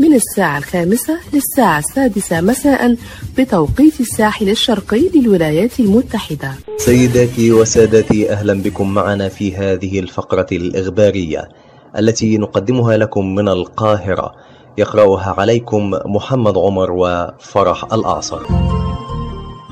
من الساعة الخامسة للساعة السادسة مساء بتوقيت الساحل الشرقي للولايات المتحدة. سيداتي وسادتي أهلا بكم معنا في هذه الفقرة الإخبارية التي نقدمها لكم من القاهرة. يقرأها عليكم محمد عمر وفرح الأعصر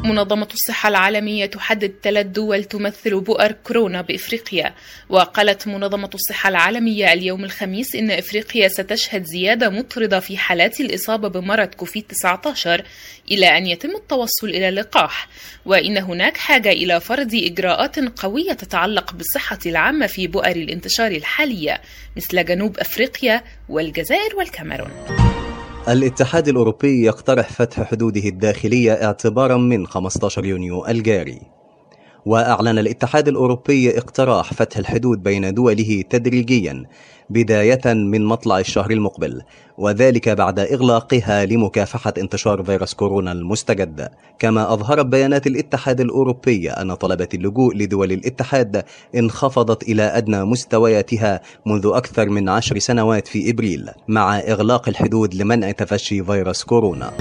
منظمة الصحة العالمية تحدد ثلاث دول تمثل بؤر كورونا بإفريقيا. وقالت منظمة الصحة العالمية اليوم الخميس إن إفريقيا ستشهد زيادة مطردة في حالات الإصابة بمرض كوفيد-19 إلى أن يتم التوصل إلى اللقاح. وإن هناك حاجة إلى فرض إجراءات قوية تتعلق بالصحة العامة في بؤر الانتشار الحالية مثل جنوب أفريقيا والجزائر والكاميرون. الاتحاد الأوروبي يقترح فتح حدوده الداخلية اعتبارا من 15 يونيو الجاري. وأعلن الاتحاد الأوروبي اقتراح فتح الحدود بين دوله تدريجيا بداية من مطلع الشهر المقبل وذلك بعد إغلاقها لمكافحة انتشار فيروس كورونا المستجد. كما أظهرت بيانات الاتحاد الأوروبي أن طلبات اللجوء لدول الاتحاد انخفضت إلى أدنى مستوياتها منذ أكثر من عشر سنوات في إبريل مع إغلاق الحدود لمنع تفشي فيروس كورونا.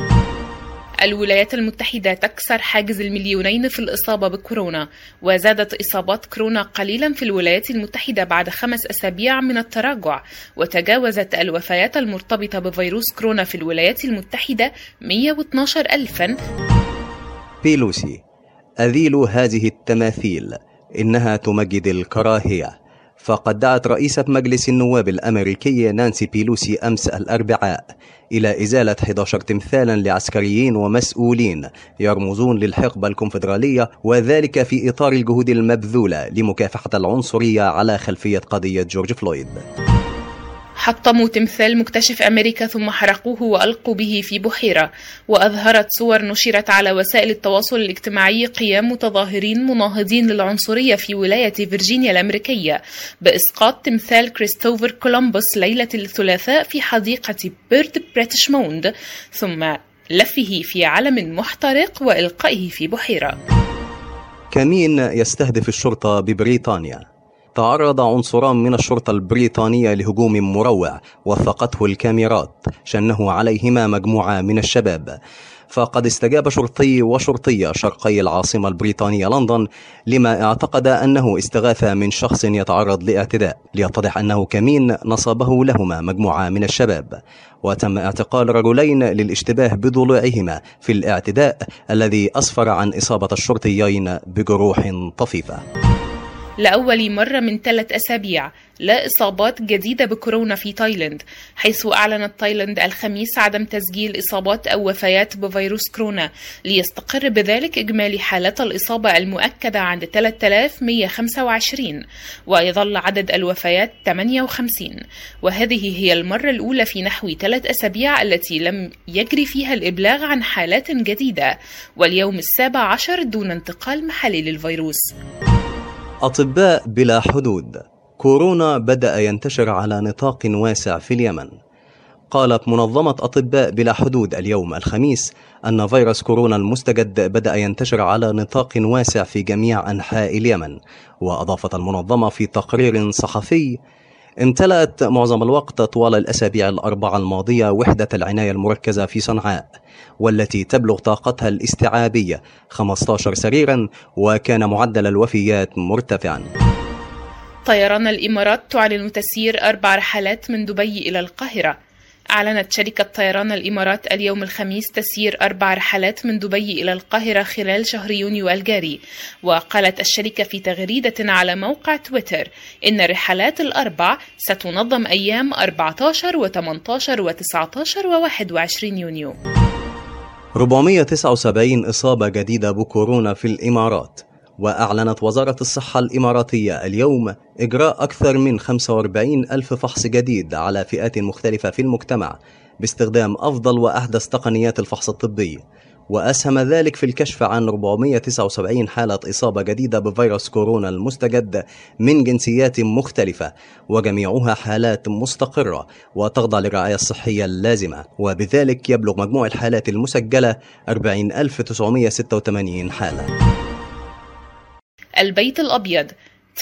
الولايات المتحدة تكسر حاجز المليونين في الإصابة بكورونا وزادت إصابات كورونا قليلا في الولايات المتحدة بعد خمس أسابيع من التراجع وتجاوزت الوفيات المرتبطة بفيروس كورونا في الولايات المتحدة 112 ألفا. بيلوسي أذيل هذه التماثيل إنها تمجد الكراهية. فقد دعت رئيسة مجلس النواب الأمريكي نانسي بيلوسي أمس الأربعاء إلى إزالة 11 تمثالا لعسكريين ومسؤولين يرمزون للحقبة الكونفدرالية وذلك في إطار الجهود المبذولة لمكافحة العنصرية على خلفية قضية جورج فلويد. حطموا تمثال مكتشف أمريكا ثم حرقوه وألقوا به في بحيرة. وأظهرت صور نشرت على وسائل التواصل الاجتماعي قيام متظاهرين مناهضين للعنصرية في ولاية فيرجينيا الأمريكية. بإسقاط تمثال كريستوفر كولومبوس ليلة الثلاثاء في حديقة بيرد بريتشموند ثم لفه في علم محترق وإلقائه في بحيرة. كمين يستهدف الشرطة ببريطانيا؟ تعرض عنصران من الشرطة البريطانية لهجوم مروع وثقته الكاميرات شنه عليهما مجموعة من الشباب. فقد استجاب شرطي وشرطية شرقي العاصمة البريطانية لندن لما اعتقد أنه استغاثة من شخص يتعرض لاعتداء ليتضح أنه كمين نصبه لهما مجموعة من الشباب. وتم اعتقال رجلين للاشتباه بضلوعهما في الاعتداء الذي أسفر عن إصابة الشرطيين بجروح طفيفة. لأول مرة من ثلاث أسابيع لا إصابات جديدة بكورونا في تايلاند حيث أعلنت تايلاند الخميس عدم تسجيل إصابات أو وفيات بفيروس كورونا ليستقر بذلك إجمالي حالات الإصابة المؤكدة عند 3125 ويظل عدد الوفيات 58 وهذه هي المرة الأولى في نحو ثلاث أسابيع التي لم يجري فيها الإبلاغ عن حالات جديدة واليوم السابع عشر دون انتقال محلي للفيروس. أطباء بلا حدود. كورونا بدأ ينتشر على نطاق واسع في اليمن. قالت منظمة أطباء بلا حدود اليوم الخميس أن فيروس كورونا المستجد بدأ ينتشر على نطاق واسع في جميع أنحاء اليمن. وأضافت المنظمة في تقرير صحفي امتلأت معظم الوقت طوال الأسابيع الأربعة الماضية وحدة العناية المركزة في صنعاء والتي تبلغ طاقتها الاستيعابية 15 سريرا وكان معدل الوفيات مرتفعا. طيران الإمارات تعلن تسيير أربع رحلات من دبي إلى القاهرة. أعلنت شركة طيران الإمارات اليوم الخميس تسيير أربع رحلات من دبي إلى القاهرة خلال شهر يونيو الجاري. وقالت الشركة في تغريدة على موقع تويتر إن الرحلات الأربع ستنظم أيام 14 و18 و19 و21 يونيو. 479 إصابة جديدة بكورونا في الإمارات. وأعلنت وزارة الصحة الإماراتية اليوم إجراء أكثر من 45 ألف فحص جديد على فئات مختلفة في المجتمع باستخدام أفضل وأحدث تقنيات الفحص الطبي. وأسهم ذلك في الكشف عن 479 حالة إصابة جديدة بفيروس كورونا المستجد من جنسيات مختلفة وجميعها حالات مستقرة وتخضع للرعاية الصحية اللازمة. وبذلك يبلغ مجموع الحالات المسجلة 40986 حالة. البيت الأبيض.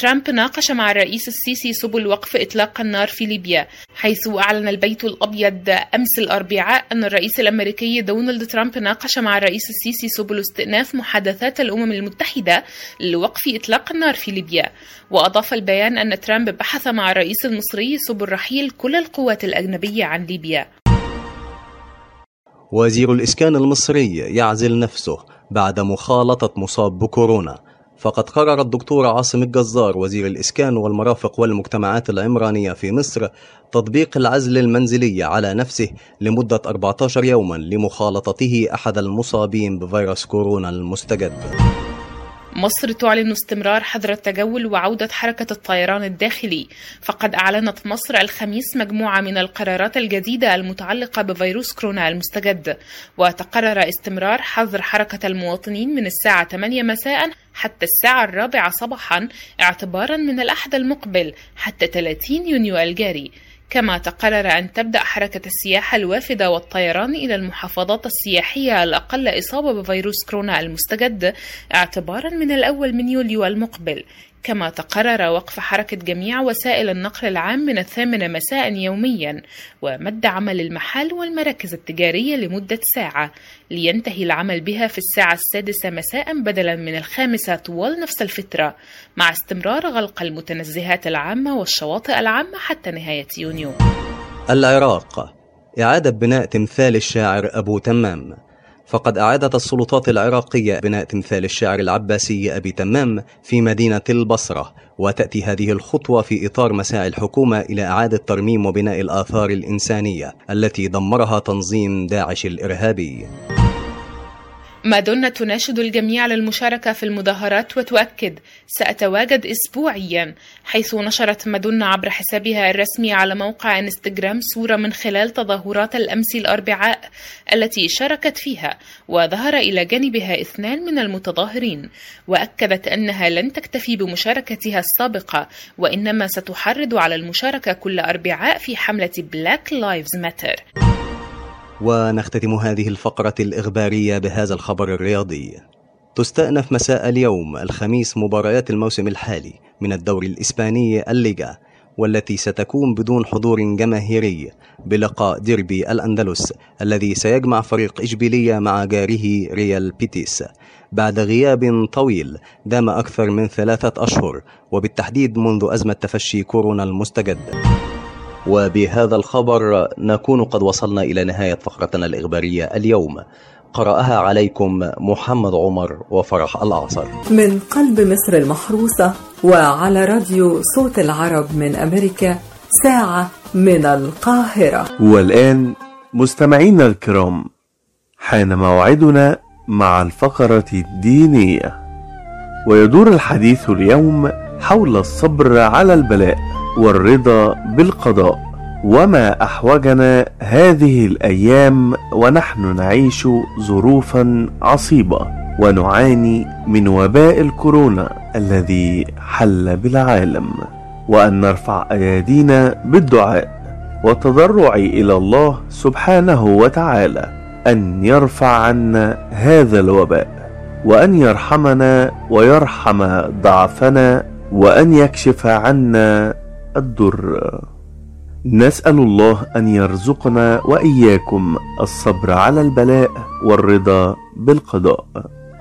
ترامب ناقش مع الرئيس السيسي سبل وقف إطلاق النار في ليبيا حيث أعلن البيت الأبيض أمس الأربعاء أن الرئيس الأمريكي دونالد ترامب ناقش مع الرئيس السيسي سبل استئناف محادثات الأمم المتحدة لوقف إطلاق النار في ليبيا. وأضاف البيان أن ترامب بحث مع الرئيس المصري سبل رحيل كل القوات الأجنبية عن ليبيا. وزير الإسكان المصري يعزل نفسه بعد مخالطة مصاب بكورونا. فقد قرر الدكتور عاصم الجزار وزير الإسكان والمرافق والمجتمعات العمرانية في مصر تطبيق العزل المنزلي على نفسه لمدة 14 يوما لمخالطته أحد المصابين بفيروس كورونا المستجد. مصر تعلن استمرار حظر التجول وعودة حركة الطيران الداخلي. فقد أعلنت مصر الخميس مجموعة من القرارات الجديدة المتعلقة بفيروس كورونا المستجد. وتقرر استمرار حظر حركة المواطنين من الساعة 8 مساء حتى الساعة الرابعة صباحا اعتبارا من الأحد المقبل حتى 30 يونيو الجاري. كما تقرر أن تبدأ حركة السياحة الوافدة والطيران إلى المحافظات السياحية الأقل إصابة بفيروس كورونا المستجد اعتبارا من الأول من يوليو المقبل. كما تقرر وقف حركة جميع وسائل النقل العام من الثامنة مساء يوميا ومد عمل المحال والمراكز التجارية لمدة ساعة. لينتهي العمل بها في الساعة السادسة مساء بدلا من الخامسة طوال نفس الفترة مع استمرار غلق المتنزهات العامة والشواطئ العامة حتى نهاية يونيو. العراق إعادة بناء تمثال الشاعر أبو تمام. فقد أعادت السلطات العراقية بناء تمثال الشاعر العباسي أبي تمام في مدينة البصرة وتأتي هذه الخطوة في إطار مساعي الحكومة إلى إعادة ترميم وبناء الآثار الإنسانية التي دمرها تنظيم داعش الإرهابي. مادونا تناشد الجميع للمشاركة في المظاهرات وتؤكد سأتواجد أسبوعيا حيث نشرت مادونا عبر حسابها الرسمي على موقع إنستغرام صورة من خلال تظاهرات الأمس الأربعاء التي شاركت فيها وظهر إلى جانبها اثنان من المتظاهرين. وأكدت أنها لن تكتفي بمشاركتها السابقة وإنما ستحرض على المشاركة كل أربعاء في حملة Black Lives Matter ونختتم هذه الفقرة الإخبارية بهذا الخبر الرياضي. تستأنف مساء اليوم الخميس مباريات الموسم الحالي من الدوري الإسباني الليغا والتي ستكون بدون حضور جماهيري بلقاء ديربي الأندلس الذي سيجمع فريق إشبيلية مع جاره ريال بيتيس. بعد غياب طويل دام أكثر من ثلاثة أشهر وبالتحديد منذ أزمة تفشي كورونا المستجد. وبهذا الخبر نكون قد وصلنا إلى نهاية فقرتنا الإخبارية اليوم. قرأها عليكم محمد عمر وفرح الأعصر. من قلب مصر المحروسة وعلى راديو صوت العرب من أمريكا ساعة من القاهرة. والآن مستمعينا الكرام حان موعدنا مع الفقرة الدينية. ويدور الحديث اليوم حول الصبر على البلاء. والرضا بالقضاء. وما أحوجنا هذه الأيام ونحن نعيش ظروفا عصيبة. ونعاني من وباء الكورونا الذي حل بالعالم. وأن نرفع أيادينا بالدعاء والتضرع إلى الله سبحانه وتعالى. أن يرفع عنا هذا الوباء. وأن يرحمنا ويرحم ضعفنا. وأن يكشف عنا الضر نسأل الله أن يرزقنا وإياكم الصبر على البلاء والرضا بالقضاء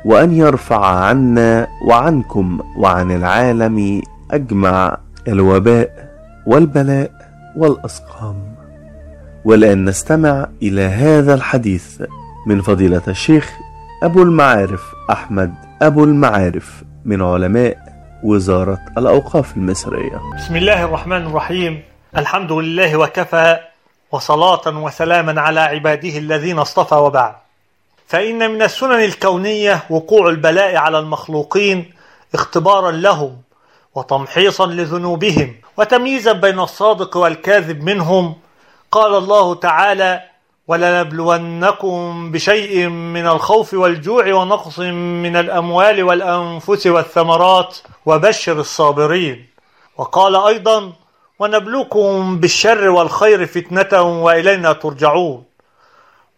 وأن يرفع عنا وعنكم وعن العالم أجمع الوباء والبلاء والأسقام. والآن نستمع إلى هذا الحديث من فضيلة الشيخ أبو المعارف أحمد أبو المعارف من علماء وزارة الأوقاف المصرية. بسم الله الرحمن الرحيم. الحمد لله وكفى وصلاة وسلاما على عباده الذين اصطفى وبعد. فإن من السنن الكونية وقوع البلاء على المخلوقين اختبارا لهم وتمحيصا لذنوبهم وتمييزا بين الصادق والكاذب منهم قال الله تعالى ولنبلونكم بشيء من الخوف والجوع ونقص من الأموال والأنفس والثمرات وبشر الصابرين. وقال أيضا ونبلوكم بالشر والخير فتنة وإلينا ترجعون.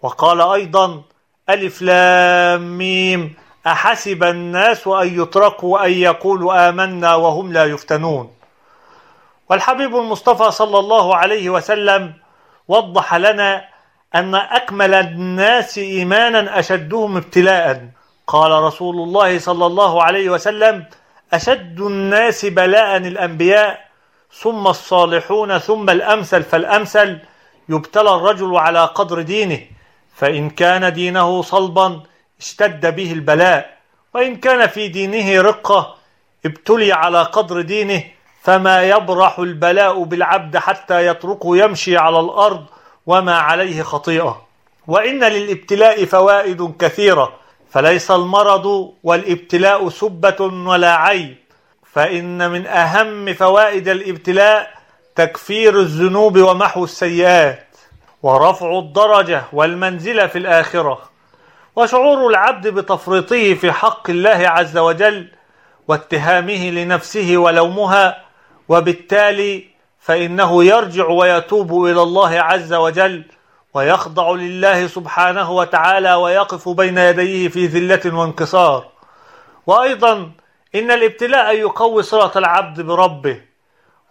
وقال أيضا ألف لام ميم أحسب الناس أن يتركوا أن يقولوا آمنا وهم لا يفتنون. والحبيب المصطفى صلى الله عليه وسلم وضح لنا أن أكمل الناس إيمانا أشدهم ابتلاء. قال رسول الله صلى الله عليه وسلم أشد الناس بلاء الأنبياء ثم الصالحون ثم الأمثل فالأمثل يبتلى الرجل على قدر دينه فإن كان دينه صلبا اشتد به البلاء وإن كان في دينه رقة ابتلي على قدر دينه فما يبرح البلاء بالعبد حتى يتركه يمشي على الأرض وما عليه خطيئة. وإن للابتلاء فوائد كثيرة فليس المرض والابتلاء سبة ولا عيب. فإن من أهم فوائد الابتلاء تكفير الذنوب ومحو السيئات ورفع الدرجة والمنزلة في الآخرة وشعور العبد بتفريطه في حق الله عز وجل واتهامه لنفسه ولومها وبالتالي فإنه يرجع ويتوب إلى الله عز وجل ويخضع لله سبحانه وتعالى ويقف بين يديه في ذلة وانكسار. وأيضا إن الابتلاء يقوي صلة العبد بربه.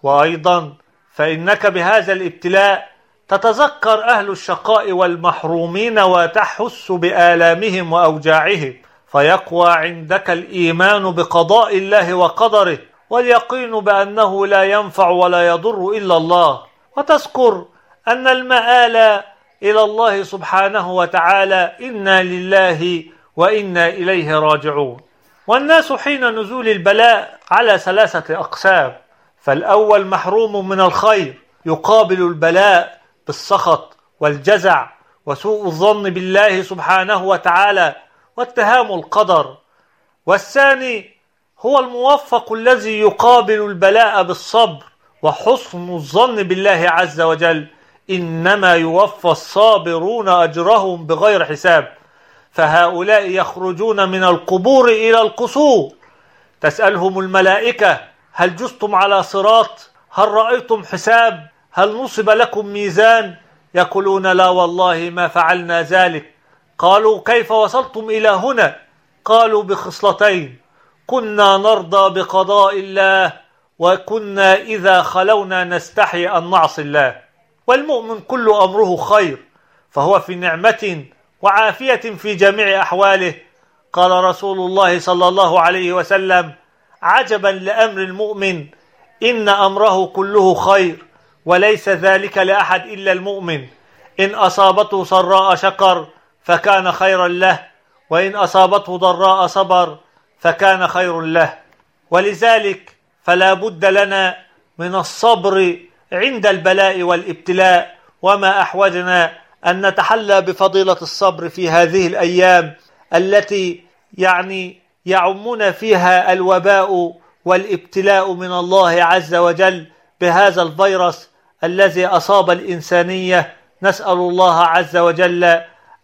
وأيضا فإنك بهذا الابتلاء تتذكر أهل الشقاء والمحرومين وتحس بآلامهم وأوجاعهم. فيقوى عندك الإيمان بقضاء الله وقدره. واليقين بأنه لا ينفع ولا يضر إلا الله. وتذكر أن المآل إلى الله سبحانه وتعالى إنا لله وإنا إليه راجعون. والناس حين نزول البلاء على ثلاثة أقسام. فالأول محروم من الخير يقابل البلاء بالسخط والجزع وسوء الظن بالله سبحانه وتعالى واتهام القدر. والثاني هو الموفق الذي يقابل البلاء بالصبر وحسن الظن بالله عز وجل. إنما يوفى الصابرون أجرهم بغير حساب. فهؤلاء يخرجون من القبور إلى القصور. تسألهم الملائكة هل جزتم على صراط؟ هل رأيتم حساب؟ هل نصب لكم ميزان؟ يقولون لا والله ما فعلنا ذلك. قالوا كيف وصلتم إلى هنا؟ قالوا بخصلتين. كنا نرضى بقضاء الله وكنا إذا خلونا نستحي أن نعصي الله. والمؤمن كل أمره خير فهو في نعمة وعافية في جميع أحواله. قال رسول الله صلى الله عليه وسلم عجبا لأمر المؤمن إن أمره كله خير وليس ذلك لأحد إلا المؤمن. إن أصابته سراء شكر فكان خيرا له وإن أصابته ضراء صبر فكان خير له. ولذلك فلا بد لنا من الصبر عند البلاء والابتلاء وما أحوجنا أن نتحلى بفضيلة الصبر في هذه الأيام التي يعني يعمنا فيها الوباء والابتلاء من الله عز وجل بهذا الفيروس الذي أصاب الإنسانية. نسأل الله عز وجل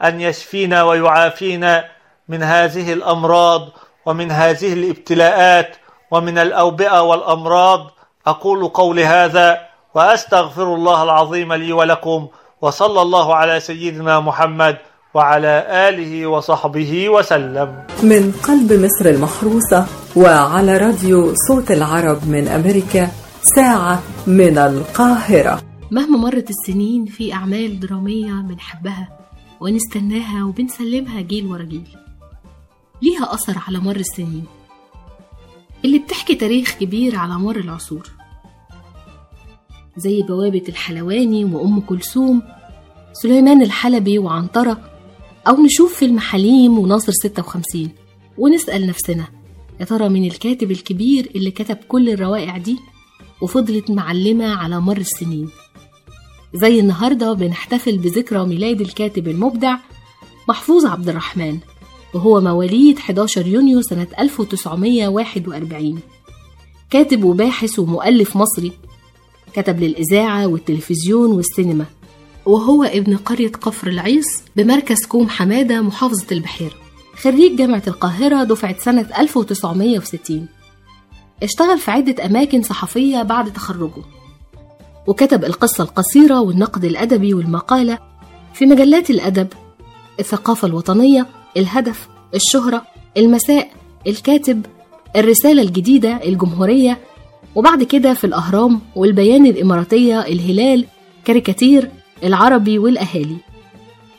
أن يشفينا ويعافينا من هذه الأمراض ومن هذه الابتلاءات ومن الأوبئة والأمراض أقول قولي هذا وأستغفر الله العظيم لي ولكم وصلى الله على سيدنا محمد وعلى آله وصحبه وسلم. من قلب مصر المحروسة وعلى راديو صوت العرب من أمريكا ساعة من القاهرة. مهما مرت السنين في أعمال درامية بنحبها ونستناها وبنسلمها جيل ورا جيل. ليها أثر على مر السنين اللي بتحكي تاريخ كبير على مر العصور. زي بوابة الحلواني وأم كلثوم سليمان الحلبي وعنترة أو نشوف فيلم حليم وناصر 56 ونسأل نفسنا يا ترى من الكاتب الكبير اللي كتب كل الروائع دي؟ وفضلت معلمة على مر السنين. زي النهاردة بنحتفل بذكرى ميلاد الكاتب المبدع محفوظ عبد الرحمن. وهو مواليد 11 يونيو سنة 1941 كاتب وباحث ومؤلف مصري. كتب للإذاعة والتلفزيون والسينما. وهو ابن قرية كفر العيص بمركز كوم حمادة محافظة البحيرة. خريج جامعة القاهرة دفعة سنة 1960 اشتغل في عدة أماكن صحفية بعد تخرجه. وكتب القصة القصيرة والنقد الأدبي والمقالة في مجلات الأدب الثقافة الوطنية الهدف الشهرة المساء الكاتب الرسالة الجديدة الجمهورية وبعد كده في الأهرام والبيان الإماراتية الهلال كاريكاتير العربي والأهالي.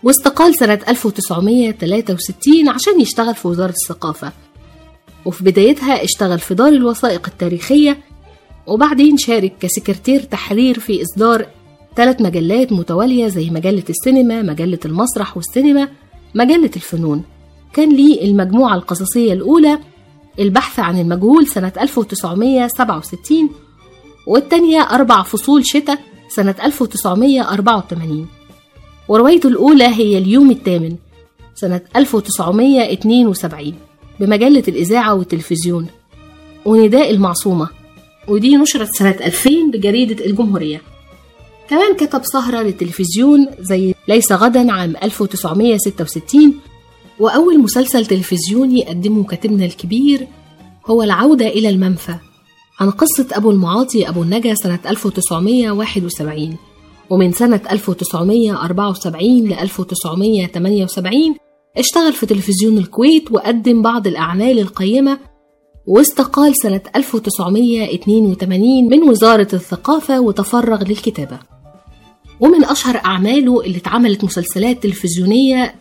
واستقال سنة 1963 عشان يشتغل في وزارة الثقافة. وفي بدايتها اشتغل في دار الوثائق التاريخية وبعدين شارك كسكرتير تحرير في إصدار ثلاث مجلات متوالية زي مجلة السينما مجلة المسرح والسينما مجلة الفنون. كان ليه المجموعة القصصية الأولى البحث عن المجهول سنة 1967 والتانية أربع فصول شتاء سنة 1984 وروايته الأولى هي اليوم الثامن سنة 1972 بمجلة الإذاعة والتلفزيون. ونداء المعصومة ودي نشرت سنة 2000 بجريدة الجمهورية. كمان كتب سهرة للتلفزيون زي ليس غدا عام 1966 وأول مسلسل تلفزيوني قدمه كاتبنا الكبير هو العودة إلى المنفى عن قصة أبو المعاطي أبو النجا سنة 1971 ومن سنة 1974 ل 1978 اشتغل في تلفزيون الكويت وقدم بعض الأعمال القيمة واستقال سنة 1982 من وزارة الثقافة وتفرغ للكتابة. ومن أشهر أعماله اللي اتعملت مسلسلات تلفزيونية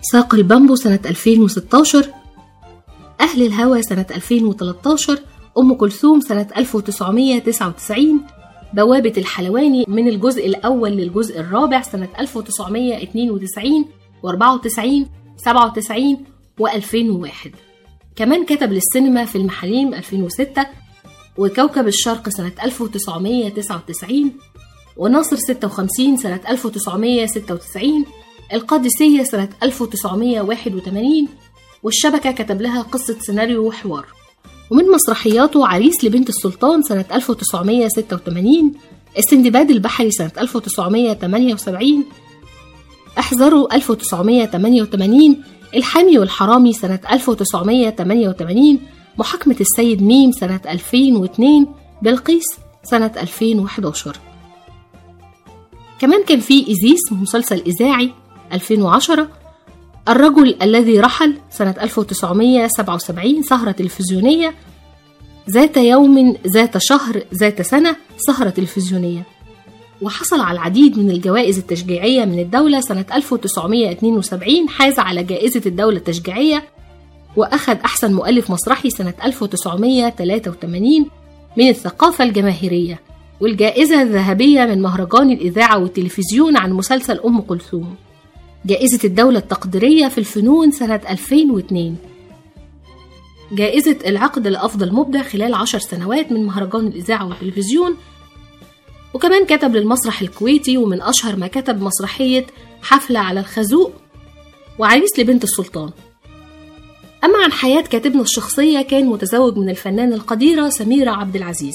ساق البامبو سنة 2016 أهل الهوى سنة 2013 أم كلثوم سنة 1999 بوابة الحلواني من الجزء الأول للجزء الرابع سنة 1992 و94 97 و2001 كمان كتب للسينما فيلم حليم 2006 وكوكب الشرق سنة 1999 وناصر 56 سنة 1996 القادسية سنة 1981 والشبكة كتب لها قصة سيناريو وحوار. ومن مسرحياته عريس لبنت السلطان سنة 1986 السندباد البحري سنة 1978 أحذروا 1988 الحامي والحرامي سنة 1988 محاكمة السيد ميم سنة 2002 بلقيس سنة 2011 كمان كان في إيزيس مسلسل إذاعي 2010 الرجل الذي رحل سنة 1977 سهرة تلفزيونية ذات يوم ذات شهر ذات سنة سهرة تلفزيونية. وحصل على العديد من الجوائز التشجيعية من الدولة سنة 1972 حاز على جائزة الدولة التشجيعية وأخذ أحسن مؤلف مسرحي سنة 1983 من الثقافة الجماهيرية. والجائزة الذهبية من مهرجان الإذاعة والتلفزيون عن مسلسل أم كلثوم. جائزة الدولة التقديرية في الفنون سنة 2002 جائزة العقد لأفضل مبدع خلال عشر سنوات من مهرجان الإذاعة والتلفزيون. وكمان كتب للمسرح الكويتي ومن أشهر ما كتب مسرحية حفلة على الخازوق وعريس لبنت السلطان. أما عن حياة كاتبنا الشخصية كان متزوج من الفنانة القديرة سميرة عبد العزيز.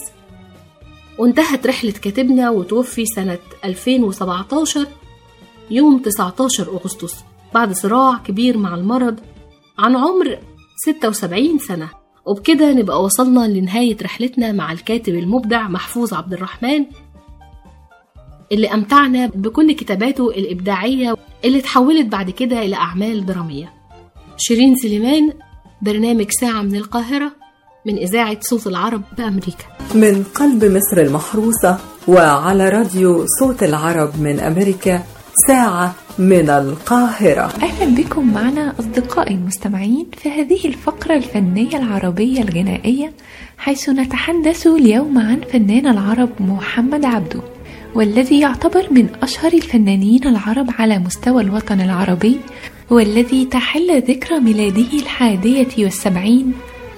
وانتهت رحلة كاتبنا وتوفي سنة 2017 يوم 19 أغسطس بعد صراع كبير مع المرض عن عمر 76 سنة. وبكده نبقى وصلنا لنهاية رحلتنا مع الكاتب المبدع محفوظ عبد الرحمن اللي أمتعنا بكل كتاباته الإبداعية اللي اتحولت بعد كده إلى أعمال درامية. شيرين سليمان برنامج ساعة من القاهرة. من إذاعة صوت العرب بأمريكا. من قلب مصر المحروسة وعلى راديو صوت العرب من أمريكا ساعة من القاهرة. أهلا بكم معنا أصدقائي المستمعين في هذه الفقرة الفنية العربية الغنائية حيث نتحدث اليوم عن فنان العرب محمد عبده والذي يعتبر من أشهر الفنانين العرب على مستوى الوطن العربي والذي تحل ذكرى ميلاده الحادية والسبعين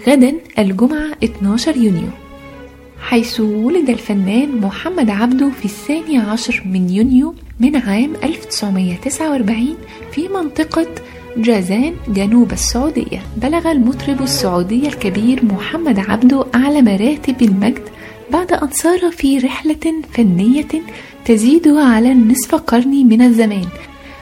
غدا الجمعة 12 يونيو حيث ولد الفنان محمد عبده في الثاني عشر من يونيو من عام 1949 في منطقة جازان جنوب السعودية. بلغ المطرب السعودي الكبير محمد عبده أعلى مراتب المجد بعد أن سار في رحلة فنية تزيد على نصف قرن من الزمان.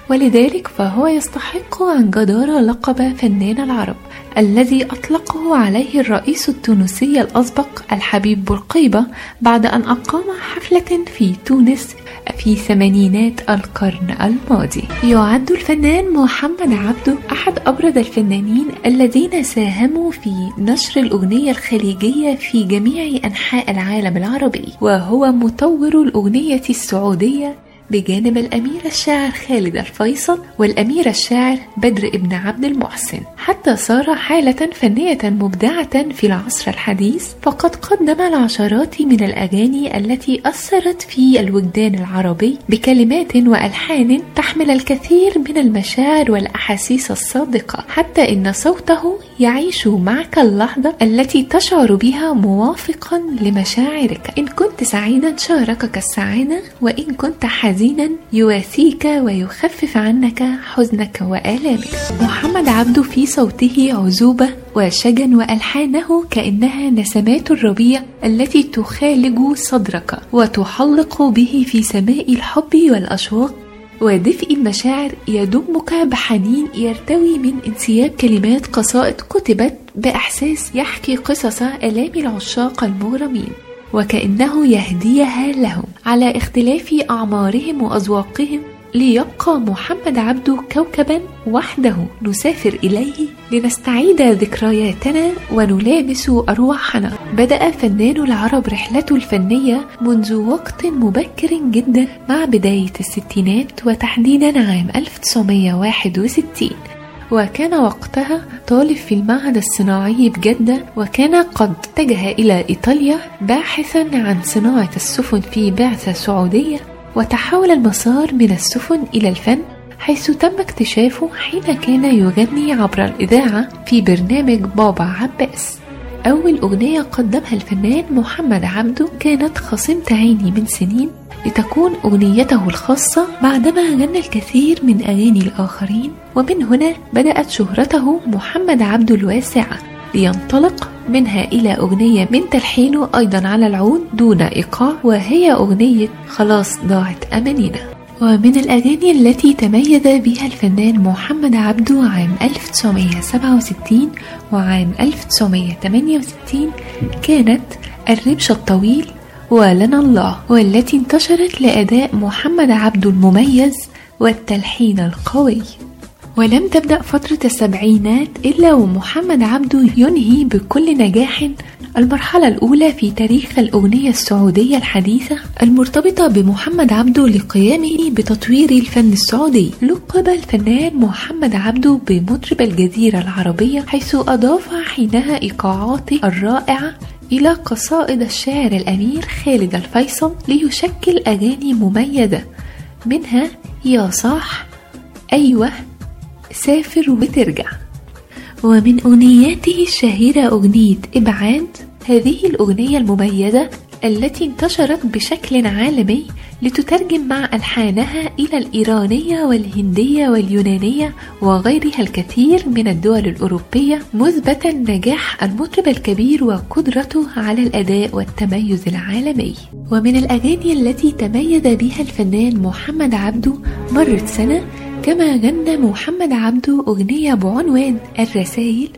ولذلك فهو يستحق عن جدارة لقب فنان العرب الذي أطلقه عليه الرئيس التونسي الأسبق الحبيب بورقيبة بعد أن أقام حفلة في تونس في ثمانينات القرن الماضي. يعد الفنان محمد عبده أحد أبرز الفنانين الذين ساهموا في نشر الأغنية الخليجية في جميع أنحاء العالم العربي وهو مطور الأغنية السعودية بجانب الأمير الشاعر خالد الفيصل والأمير الشاعر بدر ابن عبد المحسن. حتى صار حالة فنية مبدعة في العصر الحديث فقد قدم العشرات من الأغاني التي أثرت في الوجدان العربي بكلمات وألحان تحمل الكثير من المشاعر والأحاسيس الصادقة حتى إن صوته يعيش معك اللحظة التي تشعر بها موافقا لمشاعرك. إن كنت سعيدا شاركك السعادة وإن كنت حزينا. حزينا يواسيك ويخفف عنك حزنك وآلامك. محمد عبده في صوته عذوبة وشجن وألحانه كأنها نسمات الربيع التي تخالج صدرك وتحلق به في سماء الحب والأشواق. ودفء المشاعر يضمك بحنين يرتوي من انسياب كلمات قصائد كتبت بإحساس يحكي قصص آلام العشاق المغرمين. وكأنه يهديها لهم على اختلاف أعمارهم وأذواقهم ليبقى محمد عبده كوكبا وحده. نسافر إليه لنستعيد ذكرياتنا ونلامس أرواحنا. بدأ فنان العرب رحلته الفنية منذ وقت مبكر جدا مع بداية الستينات وتحديدا عام 1961 وكان وقتها طالب في المعهد الصناعي بجدة وكان قد اتجه إلى إيطاليا باحثا عن صناعة السفن في بعثة سعودية وتحول المسار من السفن إلى الفن حيث تم اكتشافه حين كان يغني عبر الإذاعة في برنامج بابا عباس. أول أغنية قدمها الفنان محمد عبده كانت خصمت عيني من سنين لتكون أغنيته الخاصة بعدما غنى الكثير من أغاني الآخرين ومن هنا بدأت شهرته محمد عبده الواسعة لينطلق منها إلى أغنية من تلحينه أيضا على العود دون إيقاع وهي أغنية خلاص ضاعت أمانينا. ومن الأغاني التي تميز بها الفنان محمد عبده عام 1967 وعام 1968 كانت الربش الطويل ولنا الله والتي انتشرت لأداء محمد عبده المميز والتلحين القوي. ولم تبدأ فترة السبعينات إلا ومحمد عبده ينهي بكل نجاح المرحلة الأولى في تاريخ الأغنية السعودية الحديثة المرتبطة بمحمد عبده لقيامه بتطوير الفن السعودي. لقب الفنان محمد عبده بمطرب الجزيرة العربية حيث أضاف حينها إيقاعاته الرائعة إلى قصائد الشاعر الأمير خالد الفيصل ليشكل أغاني مميزة. منها يا صاح أيوة سافر وترجع ومن أغنياته الشهيرة أغنية إبعاد هذه الأغنية المميزة التي انتشرت بشكل عالمي لتترجم مع ألحانها إلى الإيرانية والهندية واليونانية وغيرها الكثير من الدول الأوروبية مثبتا نجاح المطرب الكبير وقدرته على الأداء والتميز العالمي. ومن الأغاني التي تميز بها الفنان محمد عبده مرت سنة كما غنى محمد عبده أغنية بعنوان الرسائل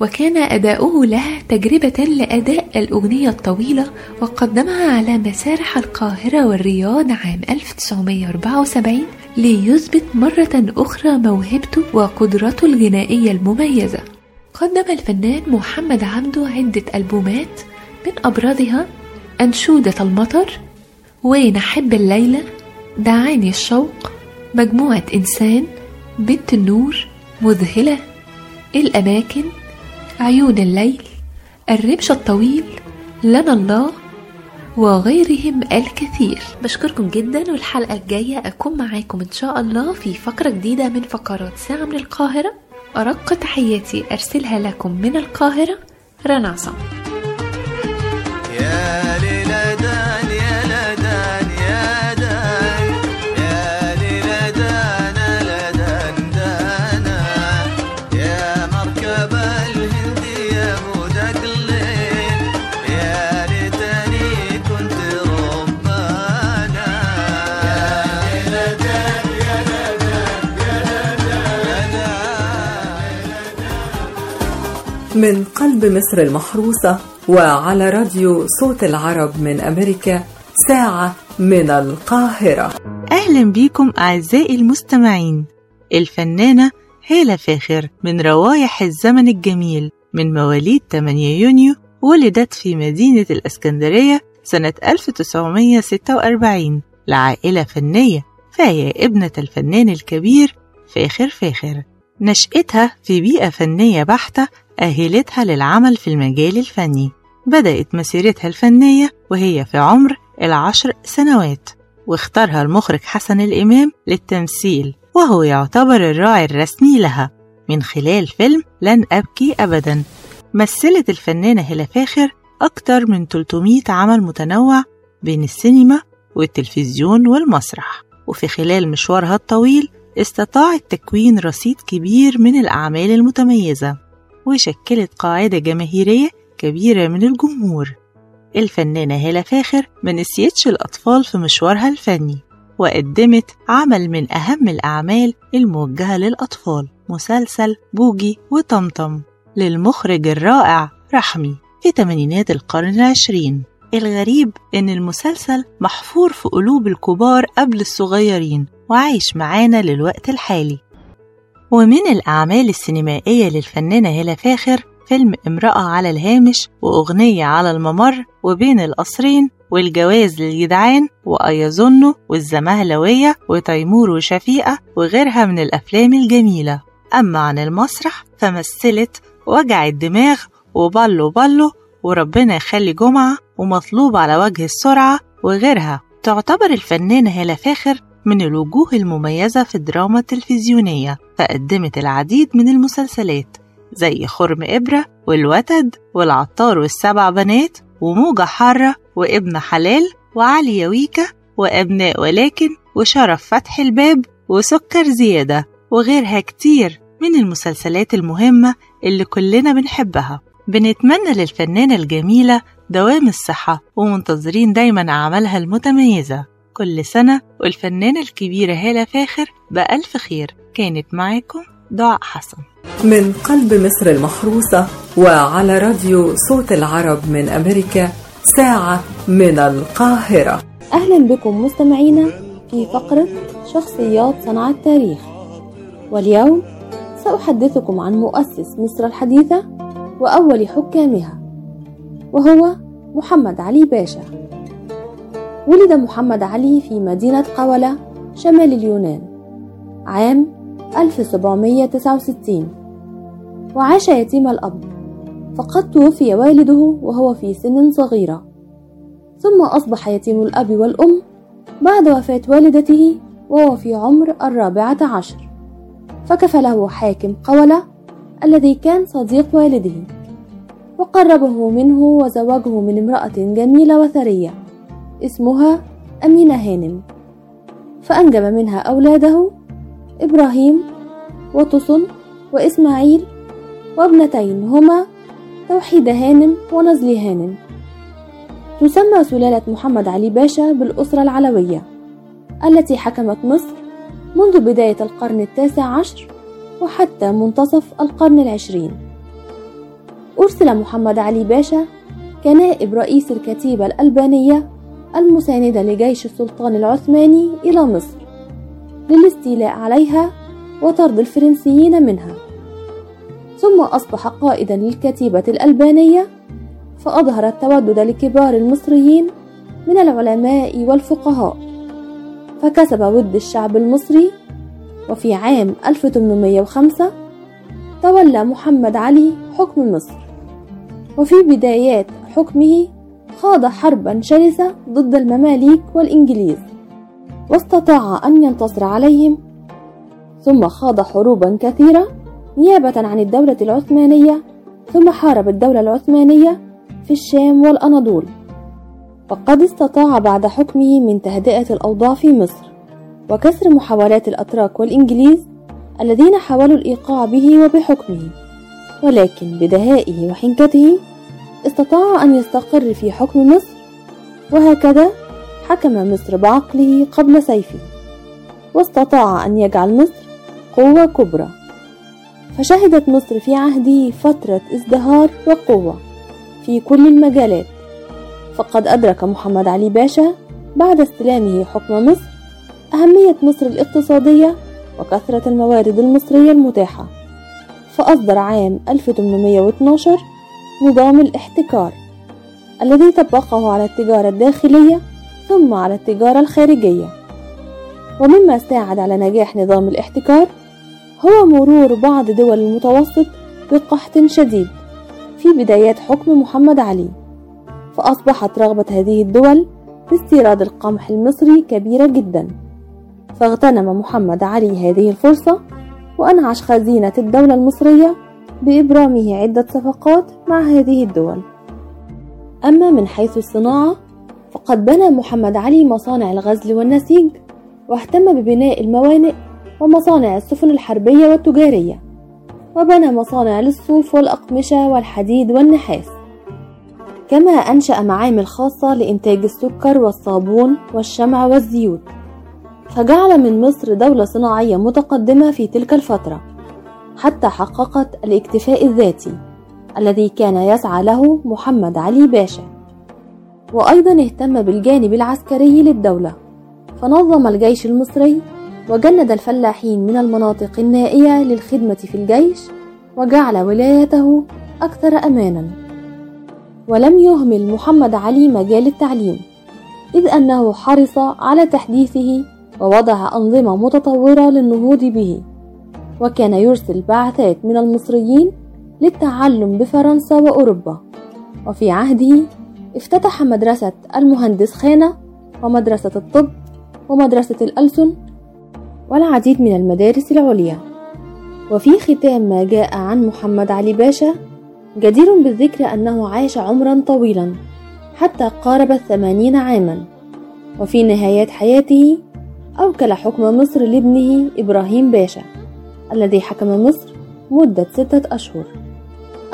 وكان أداؤه لها تجربة لأداء الأغنية الطويلة وقدمها على مسارح القاهرة والرياض عام 1974 ليثبت مرة أخرى موهبته وقدرته الغنائية المميزة. قدم الفنان محمد عبده عدة ألبومات من أبرزها أنشودة المطر ونحب الليلة دعاني الشوق مجموعة إنسان بنت النور مذهلة. الأماكن؟ عيون الليل الربش الطويل لنا الله وغيرهم الكثير. بشكركم جدا والحلقة الجاية أكون معاكم إن شاء الله في فقرة جديدة من فقرات ساعة من القاهرة. أرق تحياتي أرسلها لكم من القاهرة رنا عصام. من قلب مصر المحروسة وعلى راديو صوت العرب من أمريكا ساعة من القاهرة. أهلا بيكم أعزائي المستمعين. الفنانة هالة فاخر من روايح الزمن الجميل من مواليد 8 يونيو ولدت في مدينة الإسكندرية سنة 1946 لعائلة فنية فهي ابنة الفنان الكبير فاخر فاخر. نشأتها في بيئة فنية بحتة أهلتها للعمل في المجال الفني. بدأت مسيرتها الفنية وهي في عمر العشر سنوات واختارها المخرج حسن الإمام للتمثيل وهو يعتبر الراعي الرسمي لها. من خلال فيلم لن أبكي أبدا. مثلت الفنانة هلا فاخر أكتر من 300 عمل متنوع بين السينما والتلفزيون والمسرح. وفي خلال مشوارها الطويل استطاعت تكوين رصيد كبير من الأعمال المتميزة. وشكلت قاعدة جماهيرية كبيرة من الجمهور. الفنانة هالة فاخر ما نسيتش الأطفال في مشوارها الفني وقدمت عمل من أهم الأعمال الموجهة للأطفال مسلسل بوجي وطمطم للمخرج الرائع رحمي في تمانينات القرن العشرين. الغريب إن المسلسل محفور في قلوب الكبار قبل الصغيرين وعايش معانا للوقت الحالي. ومن الأعمال السينمائية للفنانة هالة فاخر فيلم امرأة على الهامش وأغنية على الممر وبين القصرين والجواز للجدعان وأيظنه والزمهلوية وتيمور وشفيقة وغيرها من الأفلام الجميلة. أما عن المسرح فمثلت وجع الدماغ وبلو بلو وربنا يخلي جمعة ومطلوب على وجه السرعة وغيرها. تعتبر الفنانة هالة فاخر من الوجوه المميزة في الدراما التلفزيونية فقدمت العديد من المسلسلات زي خرم إبرة والوتد والعطار والسبع بنات وموجة حارة وابن حلال وعلي يويكا وأبناء ولكن وشرف فتح الباب وسكر زيادة وغيرها كتير من المسلسلات المهمة اللي كلنا بنحبها. بنتمنى للفنانة الجميلة دوام الصحة ومنتظرين دايما أعمالها المتميزة. كل سنة والفنانة الكبيرة هالة فاخر بألف خير. كانت معاكم دعاء حسن. من قلب مصر المحروسة وعلى راديو صوت العرب من أمريكا ساعة من القاهرة. أهلا بكم مستمعينا في فقرة شخصيات صنع التاريخ. واليوم سأحدثكم عن مؤسس مصر الحديثة وأول حكامها وهو محمد علي باشا. ولد محمد علي في مدينة قولة شمال اليونان عام 1769 وعاش يتيم الأب. فقد توفي والده وهو في سن صغيرة. ثم أصبح يتيم الأب والأم بعد وفاة والدته وهو في عمر الرابعة عشر. فكفله حاكم قولة الذي كان صديق والده. وقربه منه وزوجه من امرأة جميلة وثرية. اسمها أمينة هانم فأنجب منها أولاده إبراهيم وطسن وإسماعيل وابنتين هما توحيد هانم ونزلي هانم. تسمى سلالة محمد علي باشا بالأسرة العلوية التي حكمت مصر منذ بداية القرن التاسع عشر وحتى منتصف القرن العشرين. أرسل محمد علي باشا كنائب رئيس الكتيبة الألبانية المساندة لجيش السلطان العثماني إلى مصر للاستيلاء عليها وطرد الفرنسيين منها. ثم أصبح قائدا للكتيبة الألبانية فأظهر التودد لكبار المصريين من العلماء والفقهاء. فكسب ود الشعب المصري وفي عام 1805 تولى محمد علي حكم مصر. وفي بدايات حكمه خاض حربا شرسة ضد المماليك والإنجليز واستطاع أن ينتصر عليهم ثم خاض حروبا كثيرة نيابة عن الدولة العثمانية ثم حارب الدولة العثمانية في الشام والأناضول. فقد استطاع بعد حكمه من تهدئة الأوضاع في مصر وكسر محاولات الأتراك والإنجليز الذين حاولوا الإيقاع به وبحكمه ولكن بدهائه وحنكته استطاع أن يستقر في حكم مصر. وهكذا حكم مصر بعقله قبل سيفه واستطاع أن يجعل مصر قوة كبرى. فشهدت مصر في عهده فترة ازدهار وقوة في كل المجالات. فقد أدرك محمد علي باشا بعد استلامه حكم مصر أهمية مصر الاقتصادية وكثرة الموارد المصرية المتاحة. فأصدر عام 1812 نظام الاحتكار الذي طبقه على التجارة الداخلية ثم على التجارة الخارجية. ومما ساعد على نجاح نظام الاحتكار هو مرور بعض دول المتوسط بقحط شديد في بدايات حكم محمد علي فأصبحت رغبة هذه الدول في استيراد القمح المصري كبيرة جدا. فاغتنم محمد علي هذه الفرصة وأنعش خزينة الدولة المصرية بإبرامه عدة صفقات مع هذه الدول. أما من حيث الصناعة فقد بنى محمد علي مصانع الغزل والنسيج واهتم ببناء الموانئ ومصانع السفن الحربية والتجارية وبنى مصانع للصوف والأقمشة والحديد والنحاس. كما أنشأ معامل خاصة لإنتاج السكر والصابون والشمع والزيوت. فجعل من مصر دولة صناعية متقدمة في تلك الفترة. حتى حققت الاكتفاء الذاتي الذي كان يسعى له محمد علي باشا. وأيضا اهتم بالجانب العسكري للدولة. فنظم الجيش المصري وجند الفلاحين من المناطق النائية للخدمة في الجيش وجعل ولايته أكثر أمانا. ولم يهمل محمد علي مجال التعليم إذ أنه حرص على تحديثه ووضع أنظمة متطورة للنهوض به. وكان يرسل بعثات من المصريين للتعلم بفرنسا وأوروبا. وفي عهده افتتح مدرسة المهندس خانة ومدرسة الطب ومدرسة الألسن والعديد من المدارس العليا. وفي ختام ما جاء عن محمد علي باشا جدير بالذكر أنه عاش عمرا طويلا حتى قارب الثمانين عاما. وفي نهاية حياته أوكل حكم مصر لابنه إبراهيم باشا. الذي حكم مصر مدة ستة أشهر.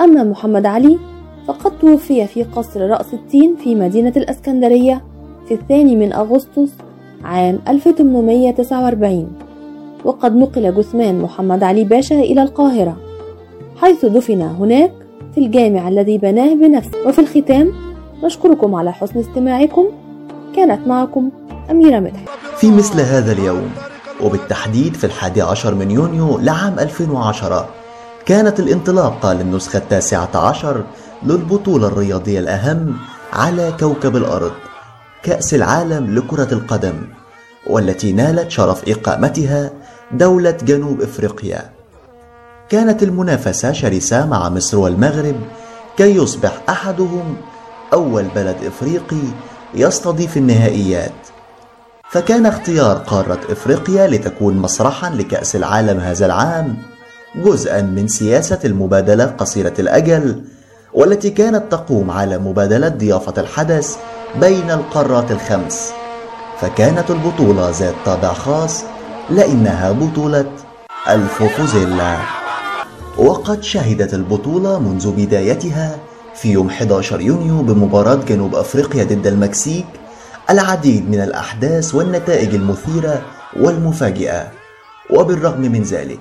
أما محمد علي فقد توفي في قصر رأس التين في مدينة الأسكندرية في الثاني من أغسطس عام 1849 وقد نقل جثمان محمد علي باشا إلى القاهرة حيث دفن هناك في الجامع الذي بناه بنفسه. وفي الختام نشكركم على حسن استماعكم. كانت معكم أميرة مدحت. في مثل هذا اليوم وبالتحديد في الحادي عشر من يونيو لعام 2010 كانت الانطلاقة للنسخة التاسعة عشر للبطولة الرياضية الأهم على كوكب الأرض كأس العالم لكرة القدم والتي نالت شرف إقامتها دولة جنوب إفريقيا. كانت المنافسة شرسة مع مصر والمغرب كي يصبح أحدهم أول بلد إفريقي يستضيف النهائيات. فكان اختيار قارة إفريقيا لتكون مسرحا لكأس العالم هذا العام جزءا من سياسة المبادلة قصيرة الأجل والتي كانت تقوم على مبادلة ضيافة الحدث بين القارات الخمس. فكانت البطولة ذات طابع خاص لأنها بطولة الفوفوزيلا. وقد شهدت البطولة منذ بدايتها في يوم 11 يونيو بمباراة جنوب أفريقيا ضد المكسيك العديد من الأحداث والنتائج المثيرة والمفاجئة. وبالرغم من ذلك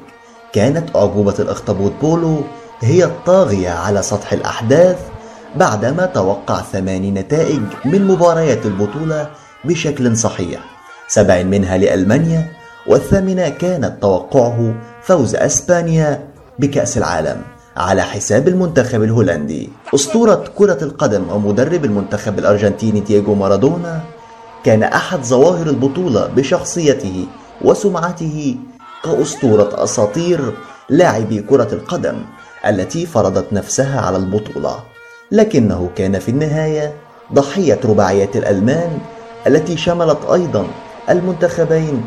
كانت أعجوبة الأخطبوط بولو هي الطاغية على سطح الأحداث بعدما توقع ثماني نتائج من مباريات البطولة بشكل صحيح. سبع منها لألمانيا والثامنة كانت توقعه فوز أسبانيا بكأس العالم. على حساب المنتخب الهولندي. أسطورة كرة القدم ومدرب المنتخب الأرجنتيني دييغو مارادونا كان أحد ظواهر البطولة بشخصيته وسمعته كأسطورة أساطير لاعبي كرة القدم التي فرضت نفسها على البطولة. لكنه كان في النهاية ضحية رباعية الألمان التي شملت أيضا المنتخبين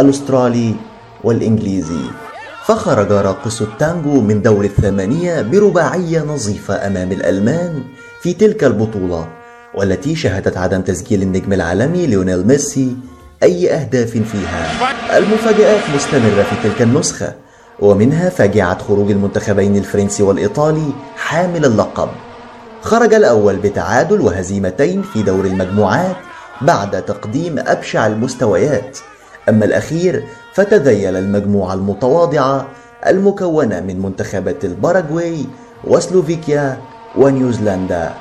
الأسترالي والإنجليزي. فخرج راقص التانجو من دور الثمانية برباعية نظيفة أمام الألمان في تلك البطولة والتي شهدت عدم تسجيل النجم العالمي ليونيل ميسي أي أهداف فيها. المفاجآت مستمرة في تلك النسخة ومنها فاجعة خروج المنتخبين الفرنسي والإيطالي حامل اللقب. خرج الأول بتعادل وهزيمتين في دور المجموعات بعد تقديم أبشع المستويات. أما الأخير فتذيل المجموعة المتواضعة المكونة من منتخبات الباراغواي وسلوفيكيا ونيوزيلندا.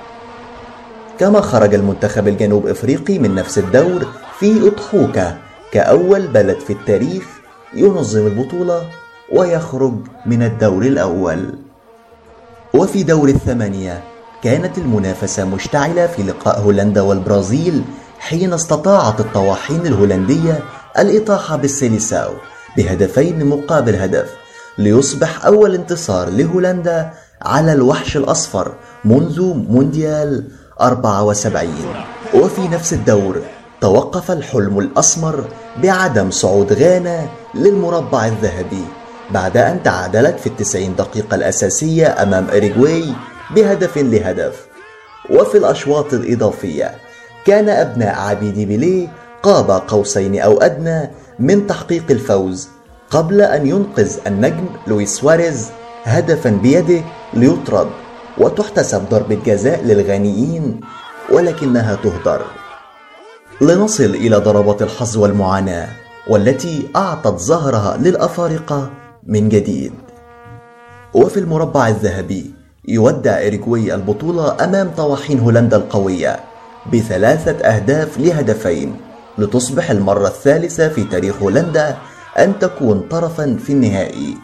كما خرج المنتخب الجنوب إفريقي من نفس الدور في اضحوكة كأول بلد في التاريخ ينظم البطولة ويخرج من الدور الأول. وفي دور الثمانية كانت المنافسة مشتعلة في لقاء هولندا والبرازيل حين استطاعت الطواحين الهولندية الإطاحة بالسيليساو بهدفين مقابل هدف ليصبح أول انتصار لهولندا على الوحش الأصفر منذ مونديال 74 وفي نفس الدور توقف الحلم الأسمر بعدم صعود غانا للمربع الذهبي بعد أن تعادلت في التسعين دقيقة الأساسية أمام إريغواي بهدف لهدف. وفي الأشواط الإضافية كان أبناء عبيد بيليه قاب قوسين أو أدنى من تحقيق الفوز قبل أن ينقذ النجم لويس سواريز هدفا بيده ليطرد وتحتسب ضربة جزاء للغانيين ولكنها تهدر. لنصل إلى ضربات الحظ والمعاناة والتي أعطت ظهرها للأفارقة من جديد. وفي المربع الذهبي يودع أوروغواي البطولة أمام طواحين هولندا القوية بثلاثة أهداف لهدفين. لتصبح المرة الثالثة في تاريخ هولندا أن تكون طرفا في النهائي.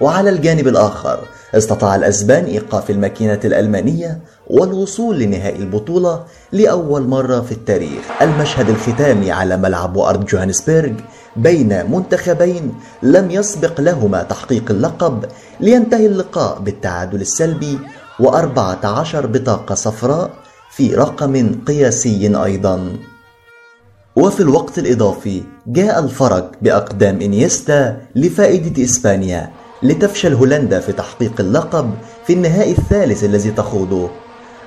وعلى الجانب الآخر استطاع الأسبان إيقاف الماكينة الألمانية والوصول لنهائي البطولة لأول مرة في التاريخ. المشهد الختامي على ملعب وأرض جوهانسبرغ بين منتخبين لم يسبق لهما تحقيق اللقب لينتهي اللقاء بالتعادل السلبي وأربعة عشر بطاقة صفراء في رقم قياسي أيضا. وفي الوقت الإضافي جاء الفرج بأقدام إنيستا لفائدة إسبانيا لتفشل هولندا في تحقيق اللقب في النهائي الثالث الذي تخوضه.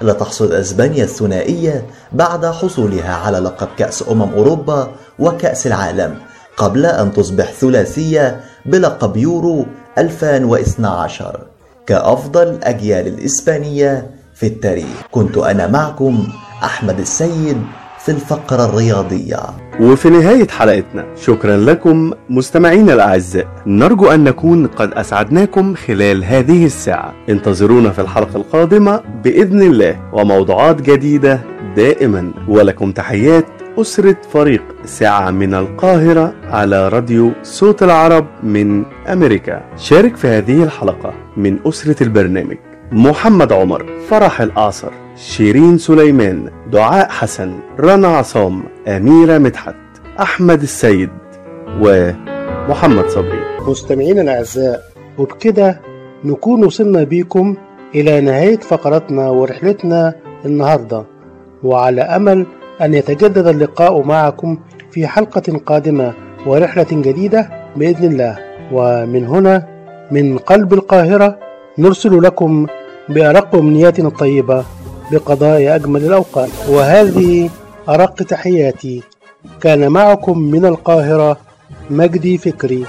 لتحصد أسبانيا الثنائية بعد حصولها على لقب كأس أمم أوروبا وكأس العالم قبل أن تصبح ثلاثية بلقب يورو 2012 كأفضل أجيال الإسبانية في التاريخ. كنت أنا معكم أحمد السيد في الفقرة الرياضية. وفي نهاية حلقتنا شكرا لكم مستمعينا الأعزاء نرجو أن نكون قد أسعدناكم خلال هذه الساعة. انتظرونا في الحلقة القادمة بإذن الله وموضوعات جديدة دائما. ولكم تحيات أسرة فريق ساعة من القاهرة على راديو صوت العرب من أمريكا. شارك في هذه الحلقة من أسرة البرنامج. محمد عمر فرح الأعصر شيرين سليمان دعاء حسن رنا عصام أميرة مدحت أحمد السيد ومحمد صبري. مستمعينا الأعزاء وبكده نكون وصلنا بيكم إلى نهاية فقرتنا ورحلتنا النهاردة وعلى أمل أن يتجدد اللقاء معكم في حلقة قادمة ورحلة جديدة بإذن الله. ومن هنا من قلب القاهرة نرسل لكم بأرق أمنياتنا الطيبة بقضاء أجمل الأوقات. وهذه أرق تحياتي. كان معكم من القاهرة مجدي فكري.